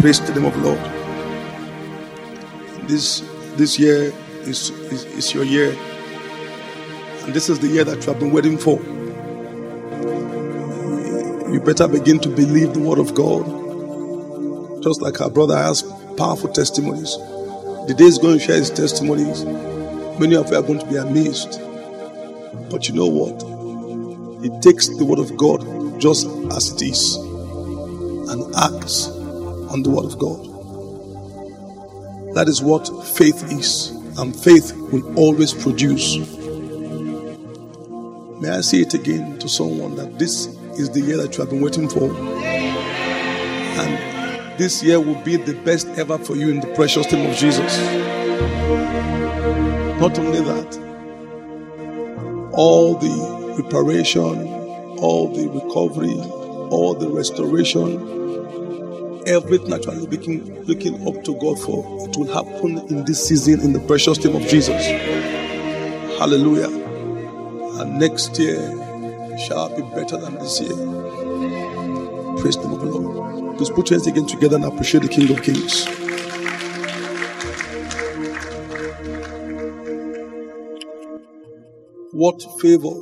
Praise the name of the Lord. This this year is, is, is your year. And this is the year that you have been waiting for. You better begin to believe the word of God. Just like our brother has powerful testimonies. The day is going to share his testimonies. Many of you are going to be amazed. But you know what? It takes the word of God just as it is and acts on the word of God. That is what faith is. And faith will always produce. May I say it again to someone that this is the year that you have been waiting for. And this year will be the best ever for you in the precious name of Jesus. Not only that, all the preparation, all the recovery, all the restoration, everything that looking, looking up to God for, it will happen in this season in the precious name of Jesus. Hallelujah. And next year shall be better than this year. Praise the name of the Lord. Please put your hands again together and appreciate the King of Kings. What favor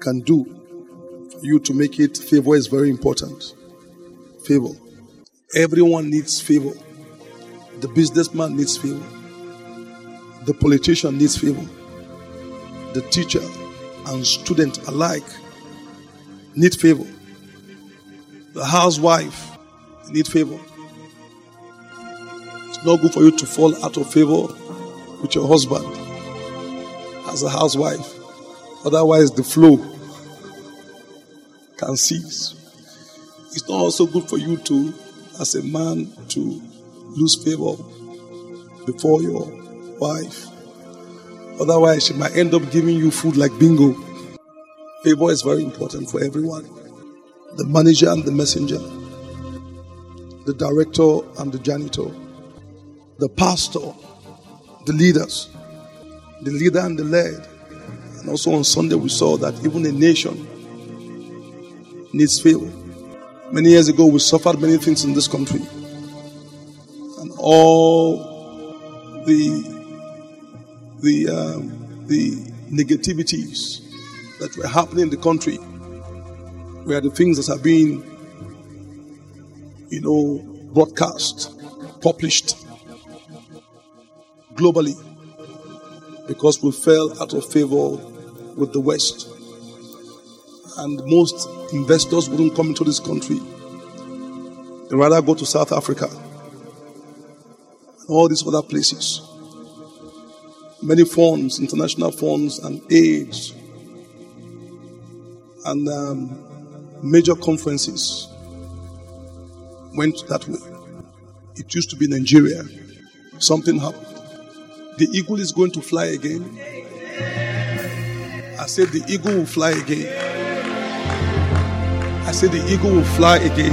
can do for you to make it favor is very important. Favor. Everyone needs favor. The businessman needs favor. The politician needs favor. The teacher and student alike need favor. The housewife need favor. It's not good for you to fall out of favor with your husband as a housewife. Otherwise, the flow can cease. It's not also good for you to, as a man, to lose favor before your wife. Otherwise, she might end up giving you food like bingo. Favor is very important for everyone the manager and the messenger, the director and the janitor, the pastor, the leaders, the leader and the led. And also on Sunday, we saw that even a nation needs favor. Many years ago, we suffered many things in this country, and all the the um, the negativities that were happening in the country were the things that have been, you know, broadcast, published globally because we fell out of favor with the West. And most investors wouldn't come into this country. They'd rather go to South Africa and all these other places. Many funds, international funds, and aids, and um, major conferences went that way. It used to be Nigeria. Something happened. The eagle is going to fly again. I said the eagle will fly again. I said the eagle will fly again.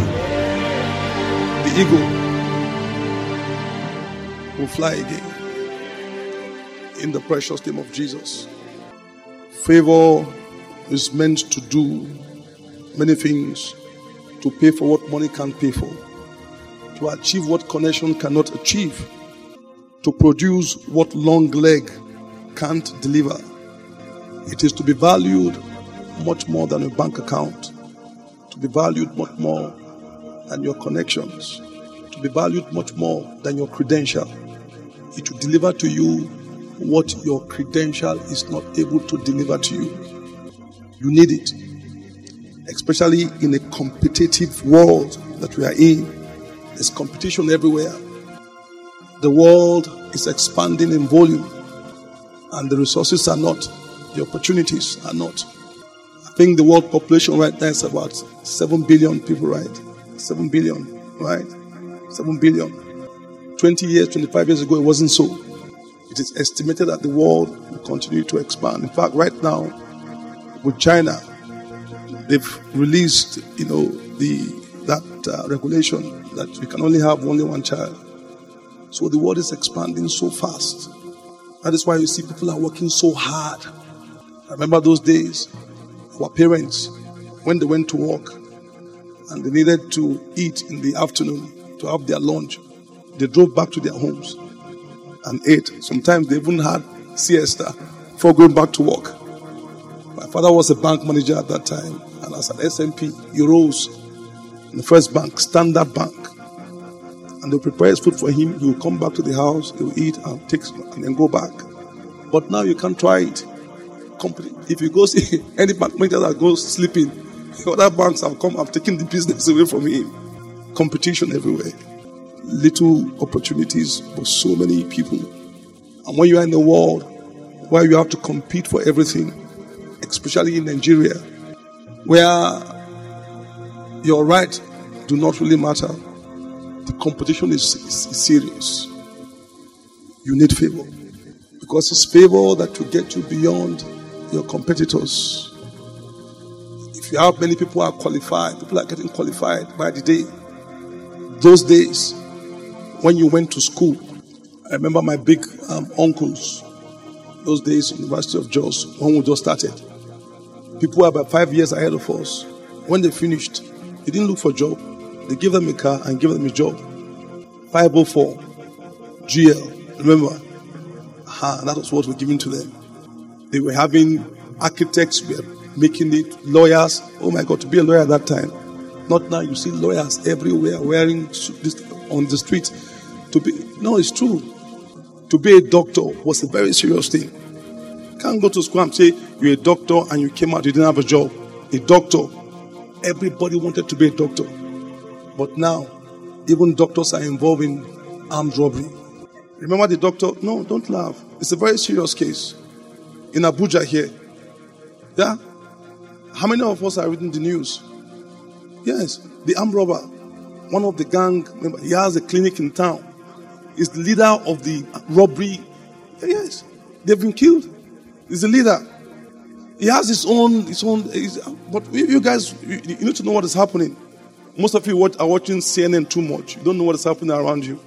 The eagle will fly again. In the precious name of Jesus. Favor is meant to do many things to pay for what money can't pay for, to achieve what connection cannot achieve to produce what long leg can't deliver. It is to be valued much more than a bank account, to be valued much more than your connections, to be valued much more than your credential. It will deliver to you what your credential is not able to deliver to you. You need it, especially in a competitive world that we are in. There's competition everywhere the world is expanding in volume and the resources are not, the opportunities are not. Think the world population right now is about 7 billion people, right? 7 billion, right? 7 billion. 20 years, 25 years ago, it wasn't so. It is estimated that the world will continue to expand. In fact, right now, with China, they've released, you know, the that uh, regulation that you can only have only one child. So the world is expanding so fast. That is why you see people are working so hard. I remember those days, our parents, when they went to work and they needed to eat in the afternoon, to have their lunch. They drove back to their homes and ate. Sometimes they even had siesta before going back to work. My father was a bank manager at that time, and as an SMP, he rose in the first bank, Standard Bank. And they prepare food for him. He will come back to the house, he will eat and take and then go back. But now you can't try it. If you go see any bank manager that goes sleeping, other banks have come, have taken the business away from him. Competition everywhere. Little opportunities for so many people. And when you are in a world where you have to compete for everything, especially in Nigeria, where your right do not really matter, the competition is, is, is serious. You need favor. Because it's favor that will get you beyond your competitors. If you have many people are qualified, people are getting qualified by the day. Those days, when you went to school, I remember my big um, uncles, those days, University of Jos, when we just started. People were about five years ahead of us. When they finished, they didn't look for a job. They gave them a car and gave them a job. 504 GL, remember? Ah, that was what we're giving to them. They were having architects, were making it, lawyers. Oh my God, to be a lawyer at that time. Not now, you see lawyers everywhere wearing this on the street. To be, no, it's true. To be a doctor was a very serious thing. You can't go to school and say you're a doctor and you came out, you didn't have a job. A doctor. Everybody wanted to be a doctor. But now, even doctors are involved in armed robbery. Remember the doctor? No, don't laugh. It's a very serious case. In Abuja here. Yeah? How many of us are reading the news? Yes, the armed robber, one of the gang members, he has a clinic in town. He's the leader of the robbery. Yes, they've been killed. He's the leader. He has his own, his own. His, but you guys, you, you, need to know what is happening. Most of you are watching CNN too much. You don't know what is happening around you.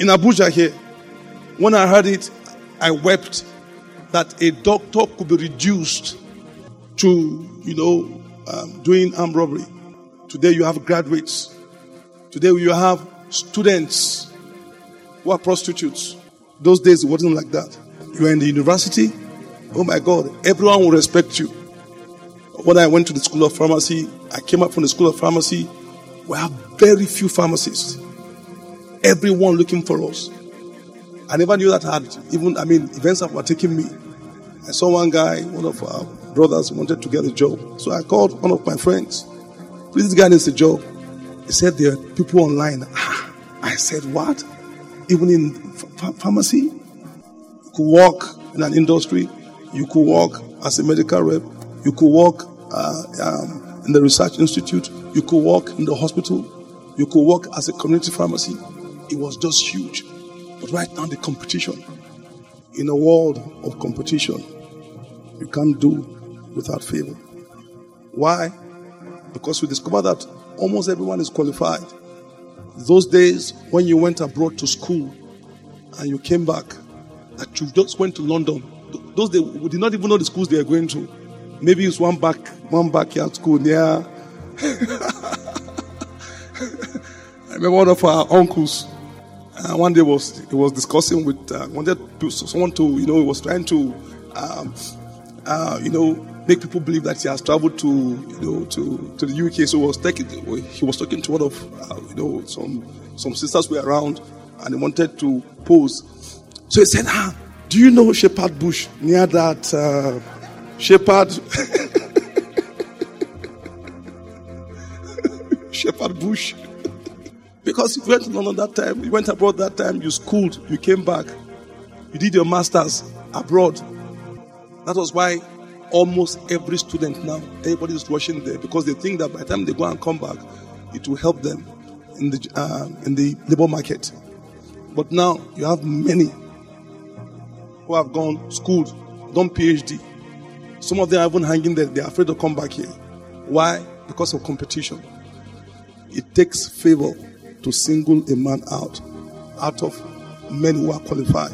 In Abuja here, when I heard it, I wept that a doctor could be reduced to, you know, um, doing armed robbery. Today you have graduates. Today you have students who are prostitutes. Those days it wasn't like that. You are in the university. Oh my God, everyone will respect you. When I went to the school of pharmacy, I came up from the school of pharmacy. We have very few pharmacists. Everyone looking for us. I never knew that I had even, I mean, events were taking me. I saw one guy, one of our brothers wanted to get a job. So I called one of my friends. Please, this guy needs a job. He said there are people online. Ah, I said, what? Even in pharmacy? You could work in an industry. You could work as a medical rep. You could work uh, um, in the research institute. You could work in the hospital. You could work as a community pharmacy. It was just huge. But right now, the competition, in a world of competition, you can't do without favor. Why? Because we discovered that almost everyone is qualified. Those days when you went abroad to school and you came back, that you just went to London. Those days we did not even know the schools they were going to. Maybe it's one back, one backyard school near. I remember one of our uncles uh, one day was he was discussing with uh, wanted someone to you know he was trying to um, uh, you know make people believe that he has traveled to you know to, to the UK. So he was taking he was talking to one of uh, you know some some sisters were around and they wanted to pose. So he said, "Ah, do you know Shepherd Bush near that uh, Shepherd?" Shepherd Bush. Because you went to London that time, you went abroad that time, you schooled, you came back, you did your masters abroad. That was why almost every student now, everybody is rushing there because they think that by the time they go and come back, it will help them in the uh, in the labor market. But now you have many who have gone schooled, done PhD. Some of them are even hanging there. They are afraid to come back here. Why? Because of competition. It takes favor to single a man out out of men who are qualified.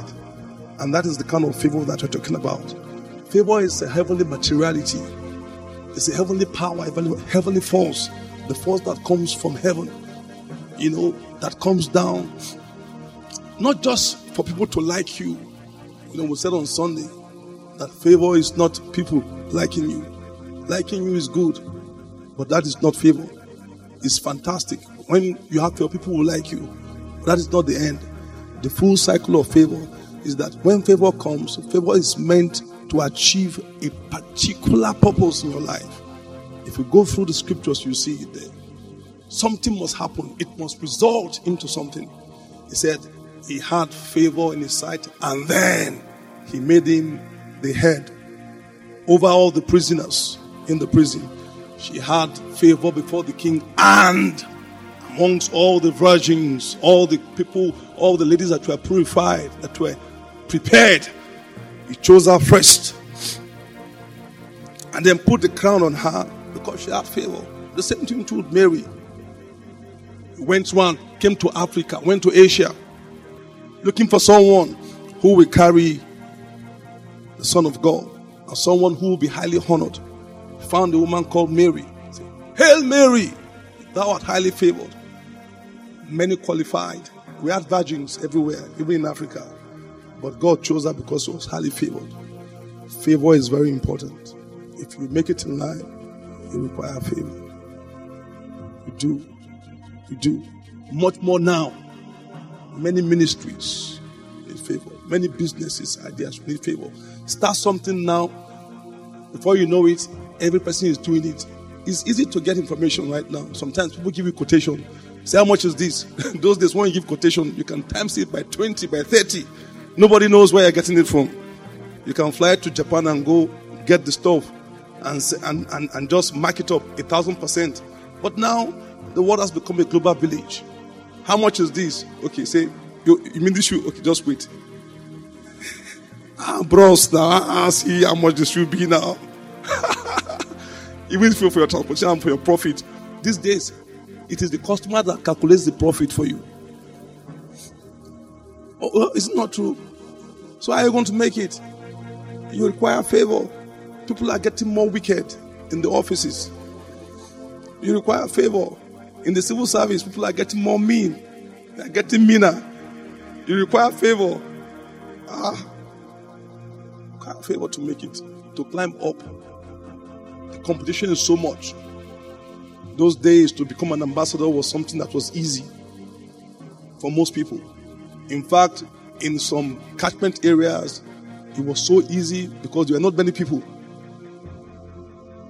And that is the kind of favor that we're talking about. Favor is a heavenly materiality, it's a heavenly power, a heavenly force, the force that comes from heaven. you know, that comes down. Not just for people to like you. You know, we said on Sunday that favor is not people liking you. Liking you is good, but that is not favor. It's fantastic. When you have your people who like you, that is not the end. The full cycle of favor is that when favor comes, favor is meant to achieve a particular purpose in your life. If you go through the scriptures, you see it there. Something must happen, it must result into something. He said he had favor in his sight, and then he made him the head over all the prisoners in the prison. She had favor before the king and amongst all the virgins, all the people, all the ladies that were purified, that were prepared. He chose her first and then put the crown on her because she had favor. The same thing to Mary. Went around, came to Africa, went to Asia, looking for someone who will carry the Son of God and someone who will be highly honored. Found a woman called Mary. Said, Hail Mary, thou art highly favored. Many qualified. We had virgins everywhere, even in Africa. But God chose her because she was highly favored. Favor is very important. If you make it in life, you require favor. You do. You do. Much more now. Many ministries need favor. Many businesses, ideas need favor. Start something now. Before you know it, every person is doing it. It's easy to get information right now. Sometimes people give you quotation. Say, how much is this? Those days, when you give quotation, you can times it by 20, by 30. Nobody knows where you're getting it from. You can fly to Japan and go get the stuff and, and, and, and just mark it up a thousand percent. But now the world has become a global village. How much is this? Okay, say, you, you mean this shoe? Okay, just wait. ah, bros, now, ah, see how much this should be now. Even for your transportation and for your profit. These days, it is the customer that calculates the profit for you. Oh, it's not true. So, how are you going to make it? You require favor. People are getting more wicked in the offices. You require favor. In the civil service, people are getting more mean. They are getting meaner. You require favor. Ah, require favor to make it, to climb up. The competition is so much. Those days to become an ambassador was something that was easy for most people. In fact, in some catchment areas, it was so easy because there were not many people.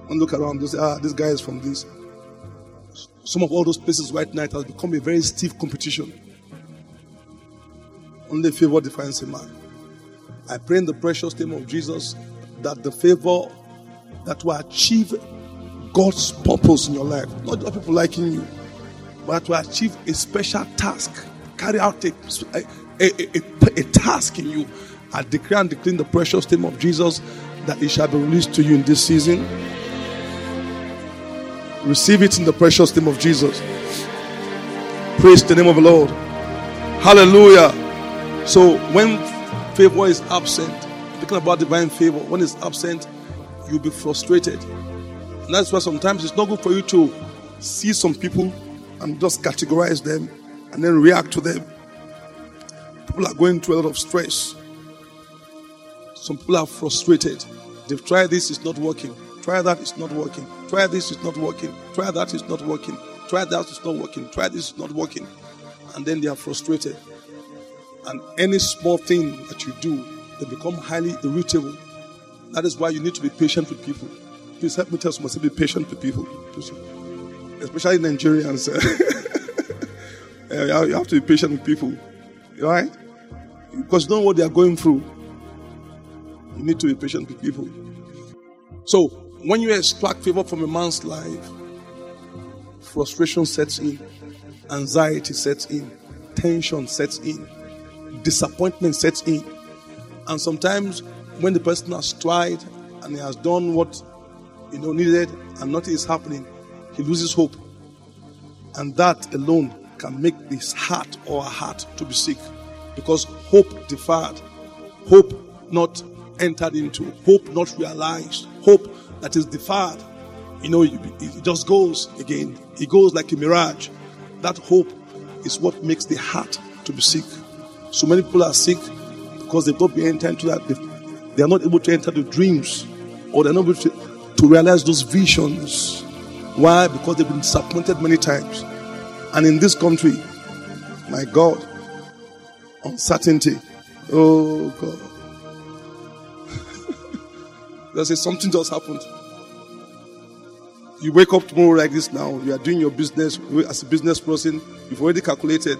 And look around, they say, ah, this guy is from this. Some of all those places right now it has become a very stiff competition. Only favor defines a man. I pray in the precious name of Jesus that the favor that will achieve God's purpose in your life, not just people liking you, but to achieve a special task, carry out a, a, a, a, a task in you. I declare and declare the precious name of Jesus that it shall be released to you in this season. Receive it in the precious name of Jesus. Praise the name of the Lord. Hallelujah. So when favor is absent, speaking about divine favor, when it's absent, you'll be frustrated. That's why sometimes it's not good for you to see some people and just categorize them and then react to them. People are going through a lot of stress. Some people are frustrated. They've tried this, it's not working. Try that, it's not working. Try this, it's not working. Try that, it's not working. Try that, it's not working. Try this, it's not working. And then they are frustrated. And any small thing that you do, they become highly irritable. That is why you need to be patient with people. Please help me tell someone be patient with people. Especially Nigerians. Eh. Eh, you have to be patient with people. Right? Because you know what they are going through. You need to be patient with people. So, when you extract favor from a man's life, frustration sets in, anxiety sets in, tension sets in, disappointment sets in. And sometimes when the person has tried and he has done what you know needed and nothing is happening, he loses hope. And that alone can make his heart or heart to be sick. Because hope deferred, hope not entered into, hope not realized, hope that is deferred. You know, it just goes again. It goes like a mirage. That hope is what makes the heart to be sick. So many people are sick because they've not been enter into that. They are not able to enter the dreams or they're not able to, to realize those visions. Why? Because they've been disappointed many times. And in this country, my God, uncertainty. Oh God. Let's say something just happened. You wake up tomorrow like this now, you are doing your business as a business person, you've already calculated.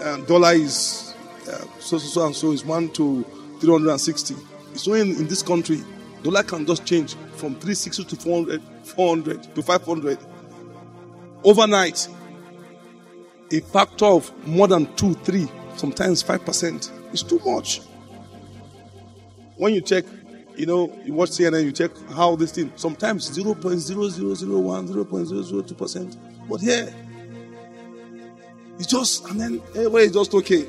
Uh, dollar is uh, so, so, so and so is 1 to 360. It's only in, in this country, dollar can just change from 360 to 400, 400 to 500. Overnight, a factor of more than 2, 3, sometimes 5% is too much. When you check, you know, you watch CNN, you check how this thing, sometimes 0.0001, 0.002%. But here, it's just, and then everybody is just okay.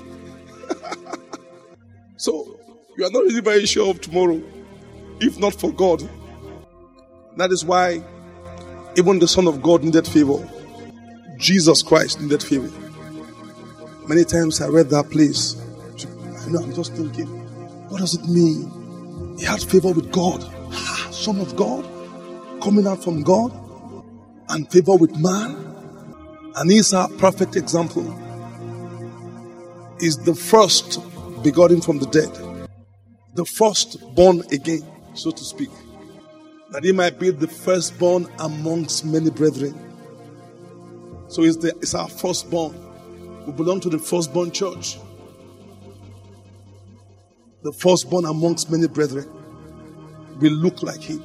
so, you are not really very sure of tomorrow, if not for God. That is why even the Son of God needed favor. Jesus Christ needed favor. Many times I read that place. I know I'm just thinking, what does it mean? He had favor with God, Son of God, coming out from God, and favor with man. And he's our perfect example. Is the first begotten from the dead, the first born again, so to speak, that he might be the firstborn amongst many brethren. So it's, the, it's our firstborn. We belong to the firstborn church. The firstborn amongst many brethren. We look like him.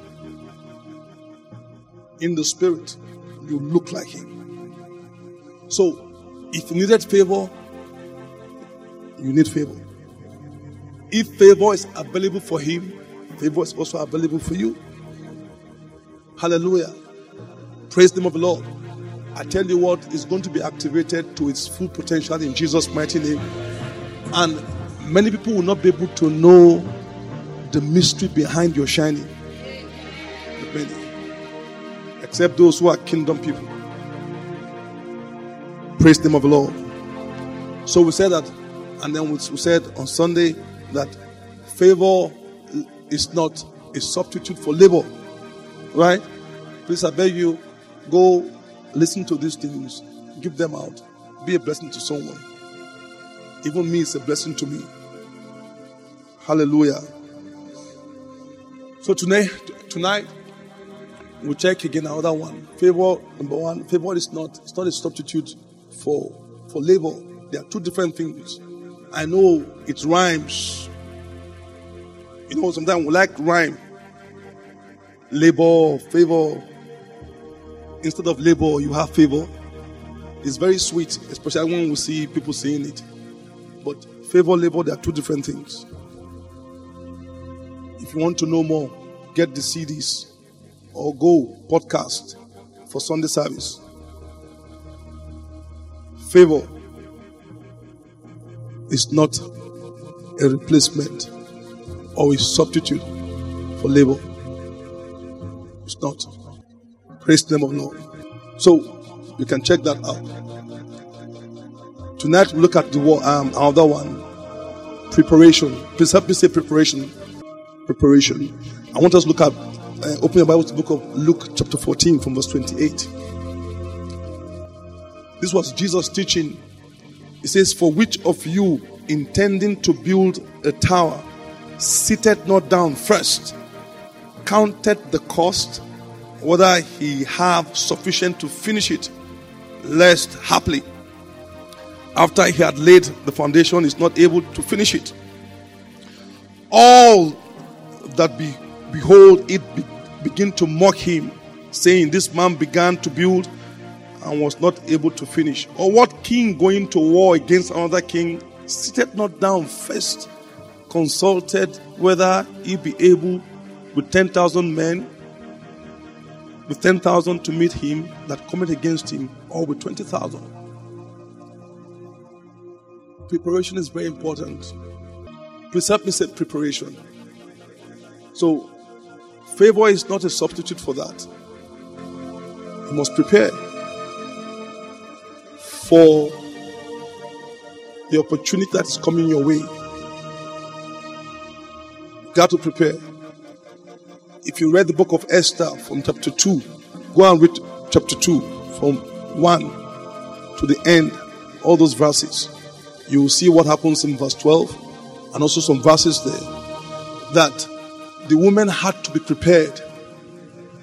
In the spirit, you look like him. So, if you needed favor, you need favor. If favor is available for him, favor is also available for you. Hallelujah. Praise the name of the Lord. I tell you what is going to be activated to its full potential in Jesus' mighty name. And many people will not be able to know the mystery behind your shining. Many. Except those who are kingdom people. Praise the name of the Lord. So we said that, and then we said on Sunday that favor is not a substitute for labor. Right? Please, I beg you, go listen to these things, give them out, be a blessing to someone. Even me, it's a blessing to me. Hallelujah. So tonight, tonight we'll check again another one. Favor number one. Favor is not it's not a substitute for for labor. They are two different things. I know it rhymes. You know, sometimes we like rhyme. Labor, favor. Instead of labor, you have favor. It's very sweet, especially when we see people saying it. But favor, labor, they are two different things. If you want to know more, get the CDs or go podcast for Sunday service. Favor is not a replacement or a substitute for labor. It's not. Praise the name of Lord. So you can check that out. Tonight we look at the um, another one. Preparation. Please help me say preparation. Preparation. I want us to look at uh, open your Bible to the book of Luke chapter 14 from verse 28. This was Jesus teaching. He says, For which of you intending to build a tower seated not down first counted the cost, whether he have sufficient to finish it, lest haply, after he had laid the foundation, is not able to finish it. All that be, behold it be, begin to mock him, saying, This man began to build and was not able to finish. Or what king going to war against another king sitteth not down first, consulted whether he be able with 10,000 men, with 10,000 to meet him that cometh against him, or with 20,000. Preparation is very important. Help me say preparation. So, favor is not a substitute for that. You must prepare for the opportunity that is coming your way. Got to prepare. If you read the book of Esther from chapter 2, go and read chapter 2 from 1 to the end, all those verses. You will see what happens in verse 12 and also some verses there that the women had to be prepared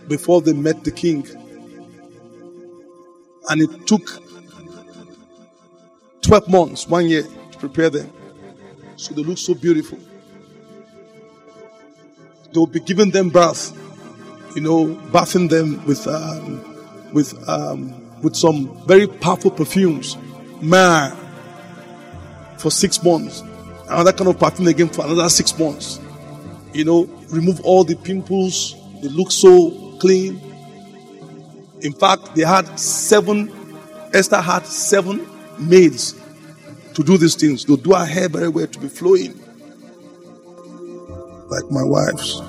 before they met the king. And it took 12 months, one year to prepare them. So they look so beautiful. They'll be giving them bath, you know, bathing them with, um, with, um, with some very powerful perfumes. Man, for six months. Another kind of perfume again for another six months. You know, remove all the pimples. They look so clean. In fact, they had seven, Esther had seven maids to do these things. They'll do her hair very well to be flowing. Like my wife's.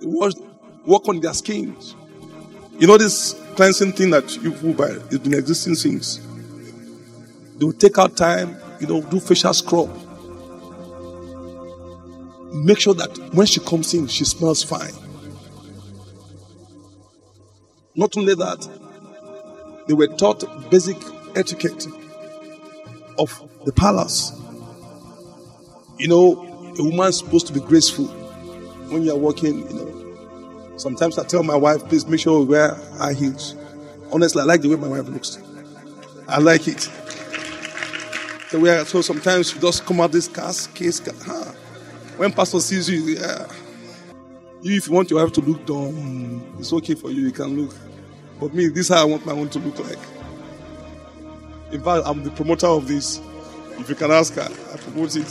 they work, work on their skins. You know this cleansing thing that you will buy, it's been existing since. They will take out time, you know, do facial scrub. Make sure that when she comes in, she smells fine. Not only that, they were taught basic etiquette of the palace. You know, a woman's supposed to be graceful when you are walking, you know. Sometimes I tell my wife, please make sure we wear high heels. Honestly, I like the way my wife looks. I like it. So, we are, so sometimes you just come out this cast case. Huh? When pastor sees you, yeah. You, if you want your wife to look dumb, it's okay for you. You can look. But me, this is how I want my own to look like. In fact, I'm the promoter of this. If you can ask her, I promote it.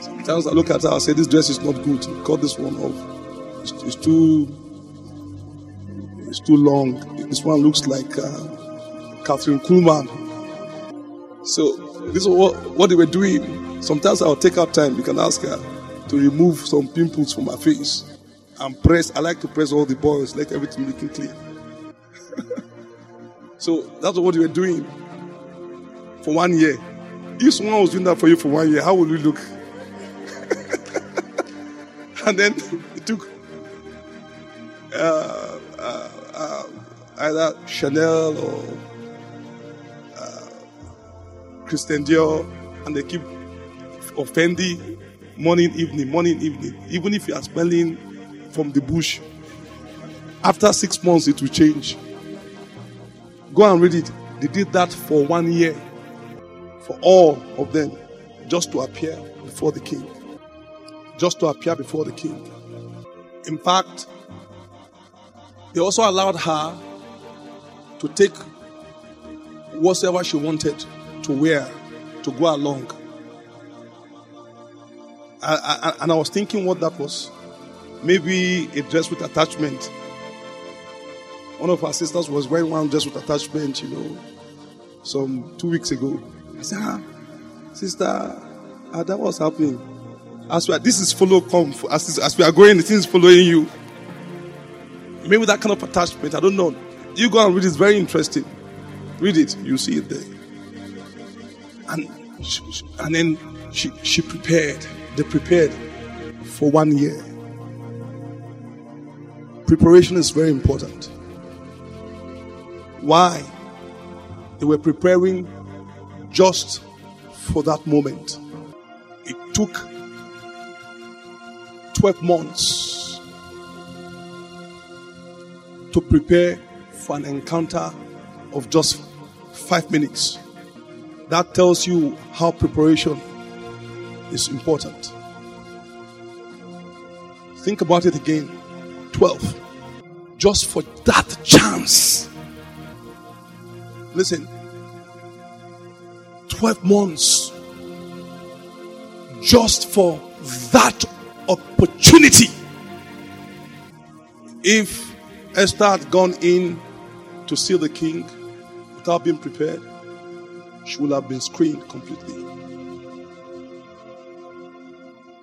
Sometimes I look at her, I say, This dress is not good. Cut this one off. It's, it's too it's too long. This one looks like uh, Kathryn Kuhlman. So this is what, what they were doing. Sometimes I'll take out time. You can ask her to remove some pimples from her face and press. I like to press all the boils, like everything looking clean. So that's what we were doing for one year. If someone was doing that for you for one year, how would you look? and then it took uh, uh, uh, either Chanel or uh, Christian Dior, and they keep offending morning, evening, morning, evening. Even if you are smelling from the bush, after six months it will change. Go and read it. They did that for one year for all of them just to appear before the king. Just to appear before the king. In fact, they also allowed her to take whatever she wanted to wear to go along. I, I, and I was thinking what that was. Maybe a dress with attachment. One of our sisters was wearing one dress with attachment, you know, some two weeks ago. I said, ah, sister, ah, that was happening. As we are, this is follow come as, as we are going, the thing is following you. Maybe that kind of attachment, I don't know. You go and read it, it's very interesting. Read it, you see it there. And she, and then she she prepared. They prepared for one year. Preparation is very important. Why? They were preparing just for that moment. It took 12 months to prepare for an encounter of just five minutes. That tells you how preparation is important. Think about it again 12. Just for that chance. Listen, 12 months just for that opportunity. If Esther had gone in to see the king without being prepared, she would have been screened completely.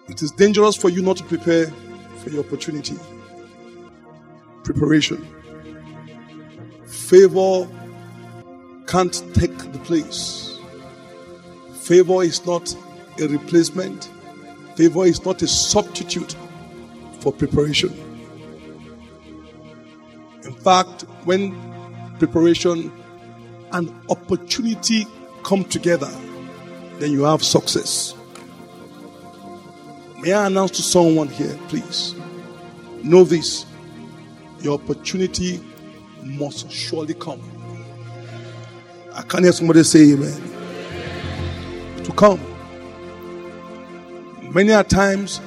It is dangerous for you not to prepare for your opportunity. Preparation. favor can't take the place. Favor is not a replacement, favor is not a substitute for preparation. In fact, when preparation and opportunity come together, then you have success. May I announce to someone here, please? Know this your opportunity must surely come. I can't hear somebody say amen. To come. Many a times,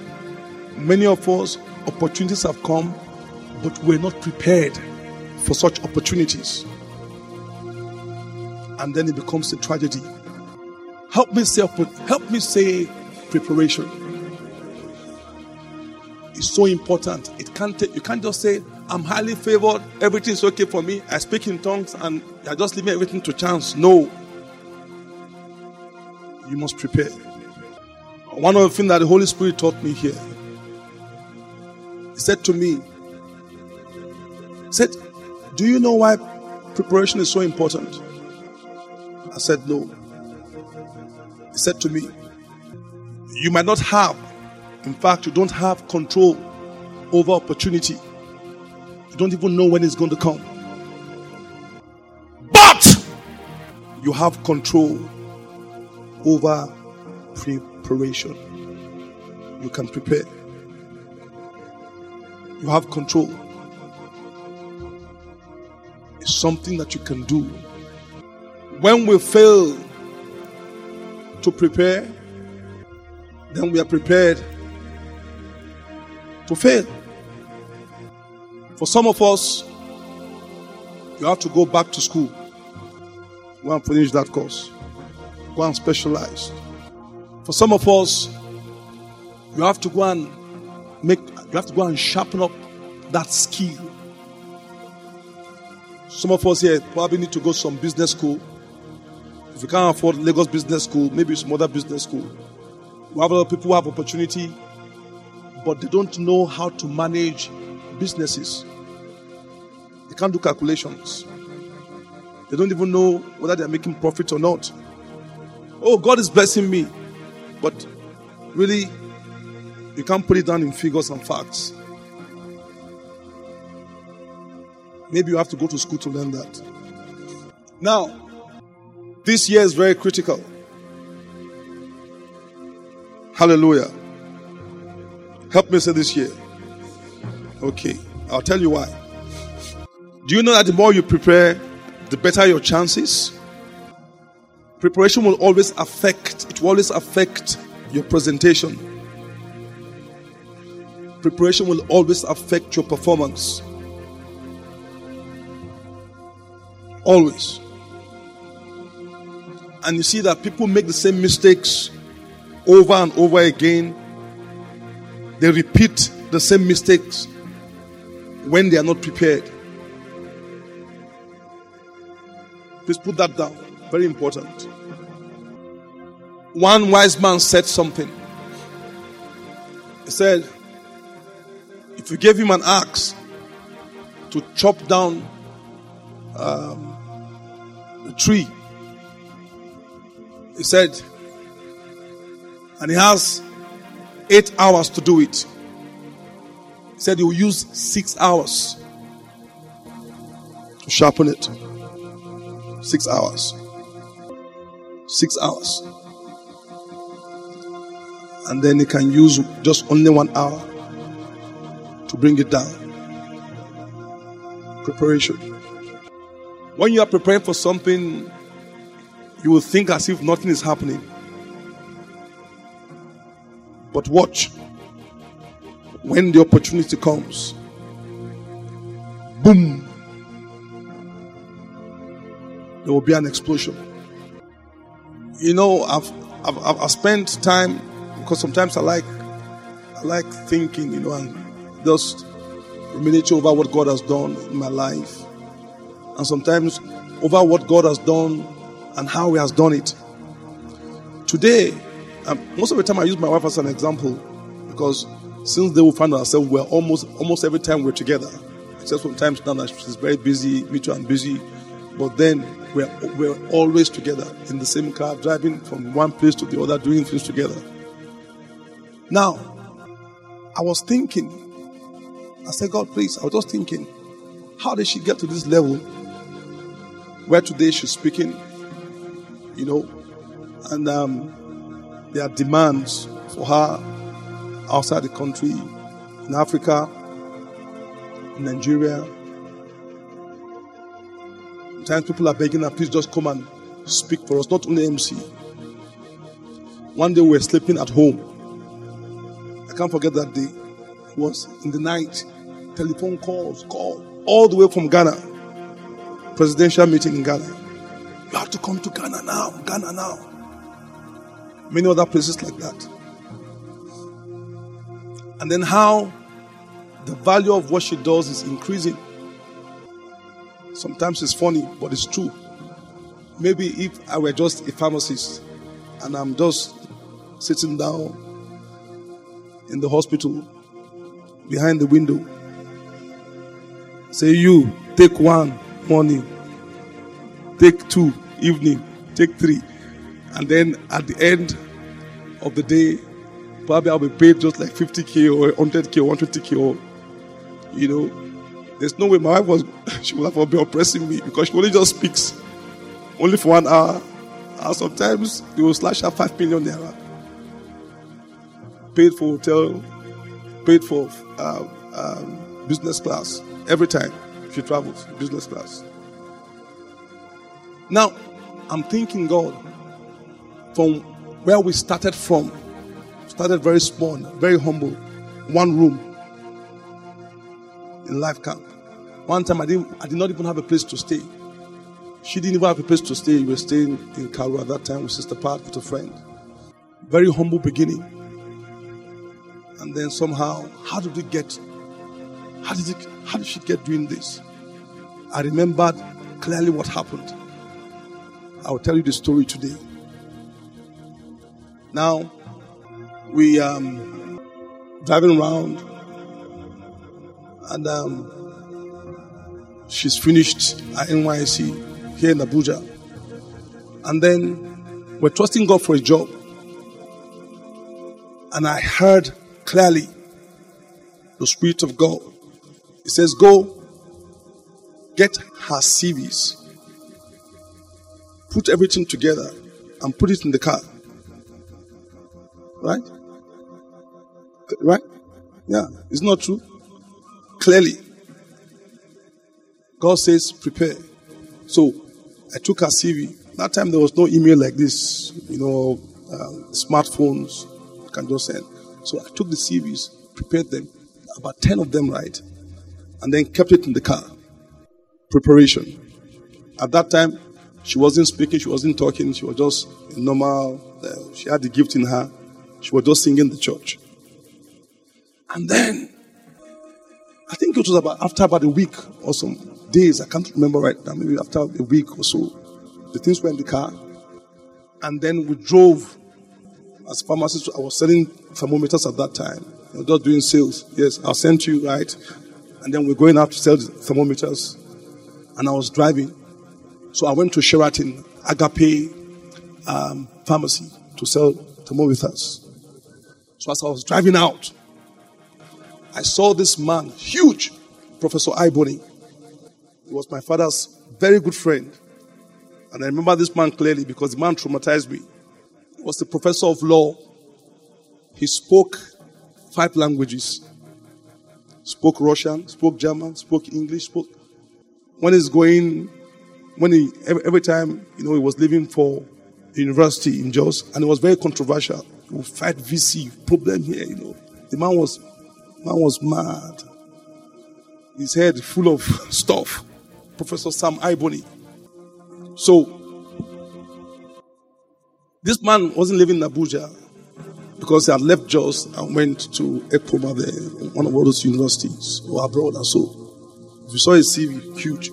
many of us, opportunities have come, but we're not prepared for such opportunities. And then it becomes a tragedy. Help me say, help me say preparation. It's so important. It can't take, you can't just say, I'm highly favored, everything's okay for me. I speak in tongues and I just leave everything to chance. No. You must prepare. One of the things that the Holy Spirit taught me here, He said to me, He said, Do you know why preparation is so important? I said, No. He said to me, You might not have, in fact, you don't have control over opportunity don't even know when it's going to come. But you have control over preparation. You can prepare. You have control. It's something that you can do. When we fail to prepare, then we are prepared to fail. For some of us, you have to go back to school. Go and finish that course. Go and specialize. For some of us, you have to go and make you have to go and sharpen up that skill. Some of us here probably need to go to some business school. If you can't afford Lagos Business School, maybe some other business school. We have a lot of people who have opportunity, but they don't know how to manage businesses. They can't do calculations. They don't even know whether they're making profit or not. Oh, God is blessing me. But really, you can't put it down in figures and facts. Maybe you have to go to school to learn that. Now, this year is very critical. Hallelujah. Help me say this year. Okay, I'll tell you why. Do you know that the more you prepare, the better your chances? Preparation will always affect, it will always affect your presentation. Preparation will always affect your performance. Always. And you see that people make the same mistakes over and over again. They repeat the same mistakes when they are not prepared. Please put that down. Very important. One wise man said something. He said, if you gave him an axe to chop down um, the tree, he said, and he has eight hours to do it said he will use six hours to sharpen it. Six hours. Six hours. And then he can use just only one hour to bring it down. Preparation. When you are preparing for something, you will think as if nothing is happening. But watch when the opportunity comes, boom, there will be an explosion. You know, I've, I've, I've spent time because sometimes I like I like thinking, you know, and just ruminating over what God has done in my life, and sometimes over what God has done and how He has done it. Today, um, most of the time I use my wife as an example because since they will find ourselves, we're almost almost every time we're together. Except sometimes now that she's very busy, me too, I'm busy. But then we're, we're always together in the same car, driving from one place to the other, doing things together. Now, I was thinking, I said, God, please, I was just thinking, how did she get to this level where today she's speaking, you know, and um, there are demands for her outside the country, in Africa, in Nigeria. Sometimes people are begging her, please just come and speak for us, not only MC. One day we were sleeping at home. I can't forget that day. It was in the night. Telephone calls, call, all the way from Ghana. Presidential meeting in Ghana. You have to come to Ghana now, Ghana now. Many other places like that. And then how the value of what she does is increasing. Sometimes it's funny, but it's true. Maybe if I were just a pharmacist and I'm just sitting down in the hospital behind the window, say, You take one morning, take two evening, take three, and then at the end of the day, probably I'll be paid just like 50k or 100k or 120k or, you know, there's no way my wife was, she would have been oppressing me because she only just speaks only for one hour. And sometimes they will slash her 5 million naira. Paid for hotel, paid for um, um, business class every time she travels, business class. Now, I'm thinking, God, from where we started from, Started very small, very humble. One room in life camp. One time I didn't I did not even have a place to stay. She didn't even have a place to stay. We were staying in Karu at that time with Sister Pat with a friend. Very humble beginning. And then somehow, how did we get how did it how did she get doing this? I remembered clearly what happened. I will tell you the story today. Now, we um driving around and um, she's finished at NYSC here in Abuja. And then we're trusting God for a job. And I heard clearly the Spirit of God. It says, Go get her CVs, put everything together, and put it in the car. Right? Right? Yeah. It's not true. Clearly. God says, prepare. So I took her CV. That time there was no email like this, you know, uh, smartphones. Can just send. So I took the CVs, prepared them, about 10 of them right, and then kept it in the car. Preparation. At that time, she wasn't speaking, she wasn't talking, she was just normal. Uh, she had the gift in her. She was just singing the church. And then, I think it was about after about a week or some days, I can't remember right now, maybe after a week or so, the things were in the car. And then we drove as pharmacists. I was selling thermometers at that time. I was just doing sales. Yes, I'll send you, right? And then we're going out to sell the thermometers. And I was driving. So I went to Sheraton Agape um, Pharmacy to sell thermometers. So as I was driving out, I saw this man, huge, Professor Ibony. He was my father's very good friend. And I remember this man clearly because the man traumatized me. He was a professor of law. He spoke five languages. Spoke Russian, spoke German, spoke English, spoke. When he's going, when he, every, every time, you know, he was leaving for university in Jos, and it was very controversial. He would fight VC, problem here, you know. The man was Man was mad. His head full of stuff. Professor Sam Ibony. So, this man wasn't living in Abuja because he had left Jos and went to Ekpoma there, one of all those universities, or abroad and so. If you saw his CV, huge.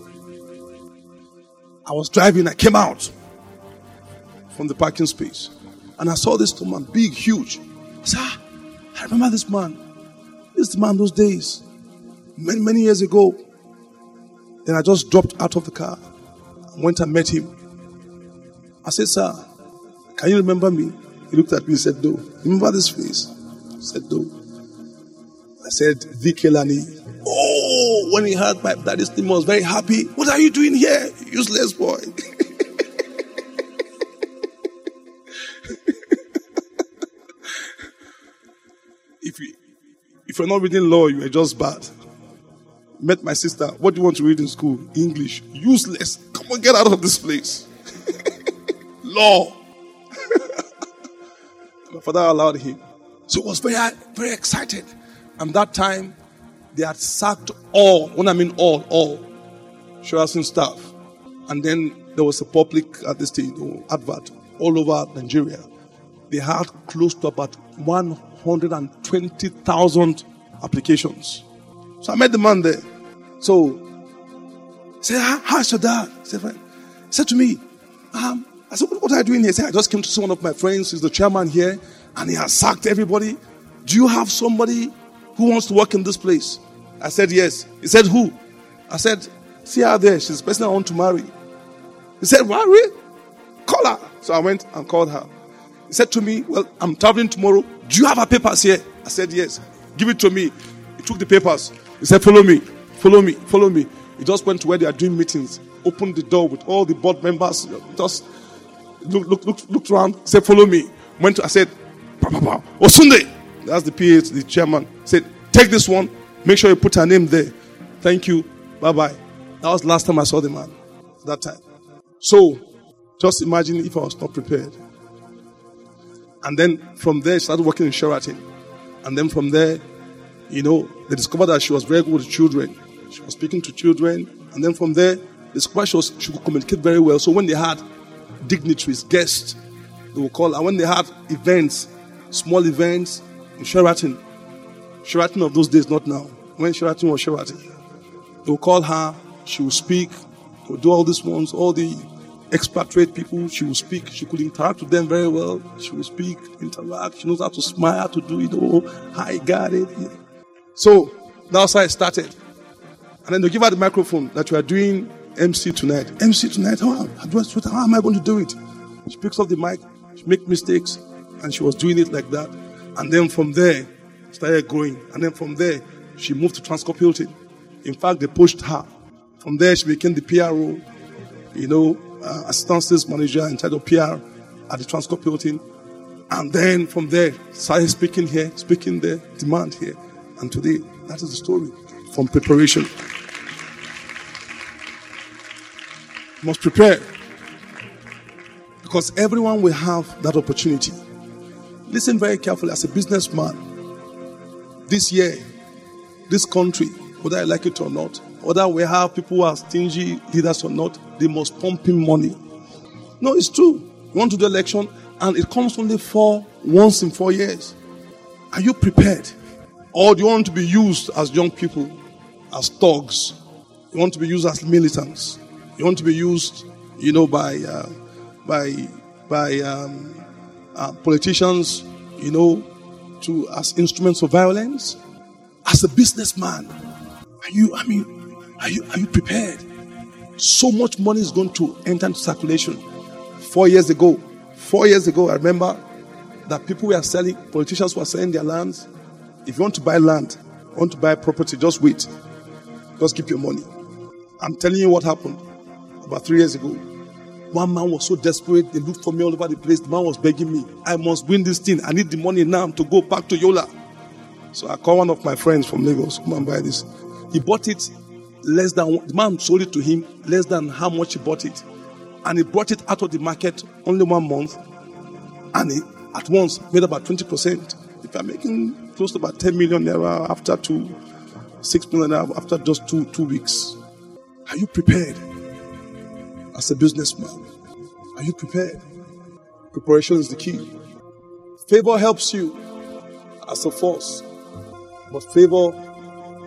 I was driving, I came out from the parking space and I saw this man, big, huge. I said, ah, I remember this man. This man, those days, many, many years ago, Then I just dropped out of the car and went and met him. I said, Sir, can you remember me? He looked at me and said, No. Remember this face? I said, No. I said, Vikelani. Oh, when he heard my daddy's name, was very happy. What are you doing here, useless boy? if you if you're not reading law, you are just bad. Met my sister. What do you want to read in school? English. Useless. Come on, get out of this place. law. my father allowed him. So he was very, very excited. And that time, they had sacked all, when I mean all, all, Sheraton staff. And then there was a public at this know, advert all over Nigeria. They had close to about 120,000 applications. So I met the man there. So, he said, how's your dad? He said, He said to me, um, I said, what are you doing here? He said, I just came to see one of my friends. He's the chairman here and he has sacked everybody. Do you have somebody who wants to work in this place? I said, Yes. He said, Who? I said, See her there. She's the person I want to marry. He said, What? Really? Call her. So I went and called her. He said to me, Well, I'm traveling tomorrow. Do you have her papers here? I said, Yes. Give it to me. He took the papers. He said, Follow me. Follow me. Follow me. He just went to where they are doing meetings, opened the door with all the board members, just looked, looked, looked, looked around, said, Follow me. Went to, I said, Papa, Osunde. That's the PA, the chairman. Said, Take this one. Make sure you put her name there. Thank you. Bye bye. That was last time I saw the man. That time. So, just imagine if I was not prepared. And then from there, she started working in Sheraton. And then from there, you know, they discovered that she was very good with children. She was speaking to children. And then from there, they discovered she, was, she could communicate very well. So when they had dignitaries, guests, they would call. And when they had events, small events in Sheraton, Sheraton of those days, not now. When Sheraton was Sheraton, they would call her, she would speak, will do all these ones, all the expatriate people, she will speak, she could interact with them very well, she will speak, interact, she knows how to smile, to do it all, I got it. So that's how I started. And then they give her the microphone that we are doing MC tonight. MC tonight, how, how am I going to do it? She picks up the mic, she makes mistakes, and she was doing it like that. And then from there, started growing. And then from there, she moved to Transcorp Hilton. In fact, they pushed her. From there, she became the PRO, you know, uh, assistant sales manager in charge of PR at the Transcorp Hilton. And then from there, started speaking here, speaking there, demand here. And today, that is the story from preparation. Must prepare. Because everyone will have that opportunity. Listen very carefully as a businessman this year, this country, whether I like it or not, whether we have people who are stingy leaders or not, they must pump in money. No, it's true. You want to do election, and it comes only for once in four years. Are you prepared? Or do you want to be used as young people, as thugs? You want to be used as militants? You want to be used, you know, by uh, by by um, uh, politicians, you know, to as instruments of violence? As a businessman, are you, I mean, are you, are you prepared? So much money is going to enter into circulation. Four years ago, four years ago, I remember that people were selling, politicians were selling their lands. If you want to buy land, want to buy property, just wait. Just keep your money. I'm telling you what happened about three years ago. One man was so desperate, they looked for me all over the place. The man was begging me, I must win this thing. I need the money now to go back to Yola. So I called one of my friends from Lagos, come and buy this. He bought it less than, the man sold it to him less than how much he bought it. And he brought it out of the market only one month. And he at once made about 20%. If I'm making close to about 10 million naira after two, 6 million naira after just two, two weeks. Are you prepared? as a businessman? Are you prepared? Preparation is the key. Favor helps you as a force, but favor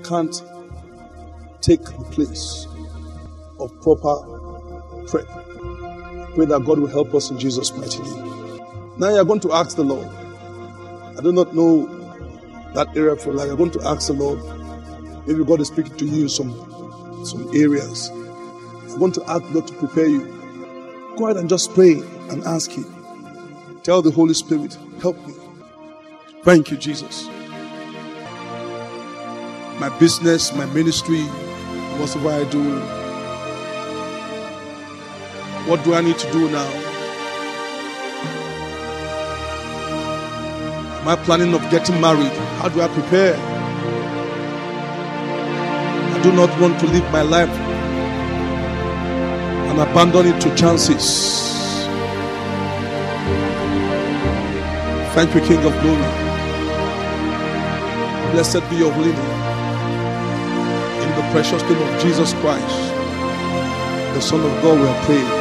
can't take the place of proper prayer. Pray that God will help us in Jesus' mighty name. Now you're going to ask the Lord. I do not know that area for life. You're going to ask the Lord. Maybe God is speaking to you in some some areas. I want to ask God to prepare you. Go ahead and just pray and ask Him. Tell the Holy Spirit, help me. Thank you, Jesus. My business, my ministry, whatever I do, what do I need to do now? Am I planning of getting married? How do I prepare? I do not want to live my life and abandon it to chances. Thank you, King of Glory. Blessed be your holy name. Precious name of Jesus Christ, the Son of God, we are praying.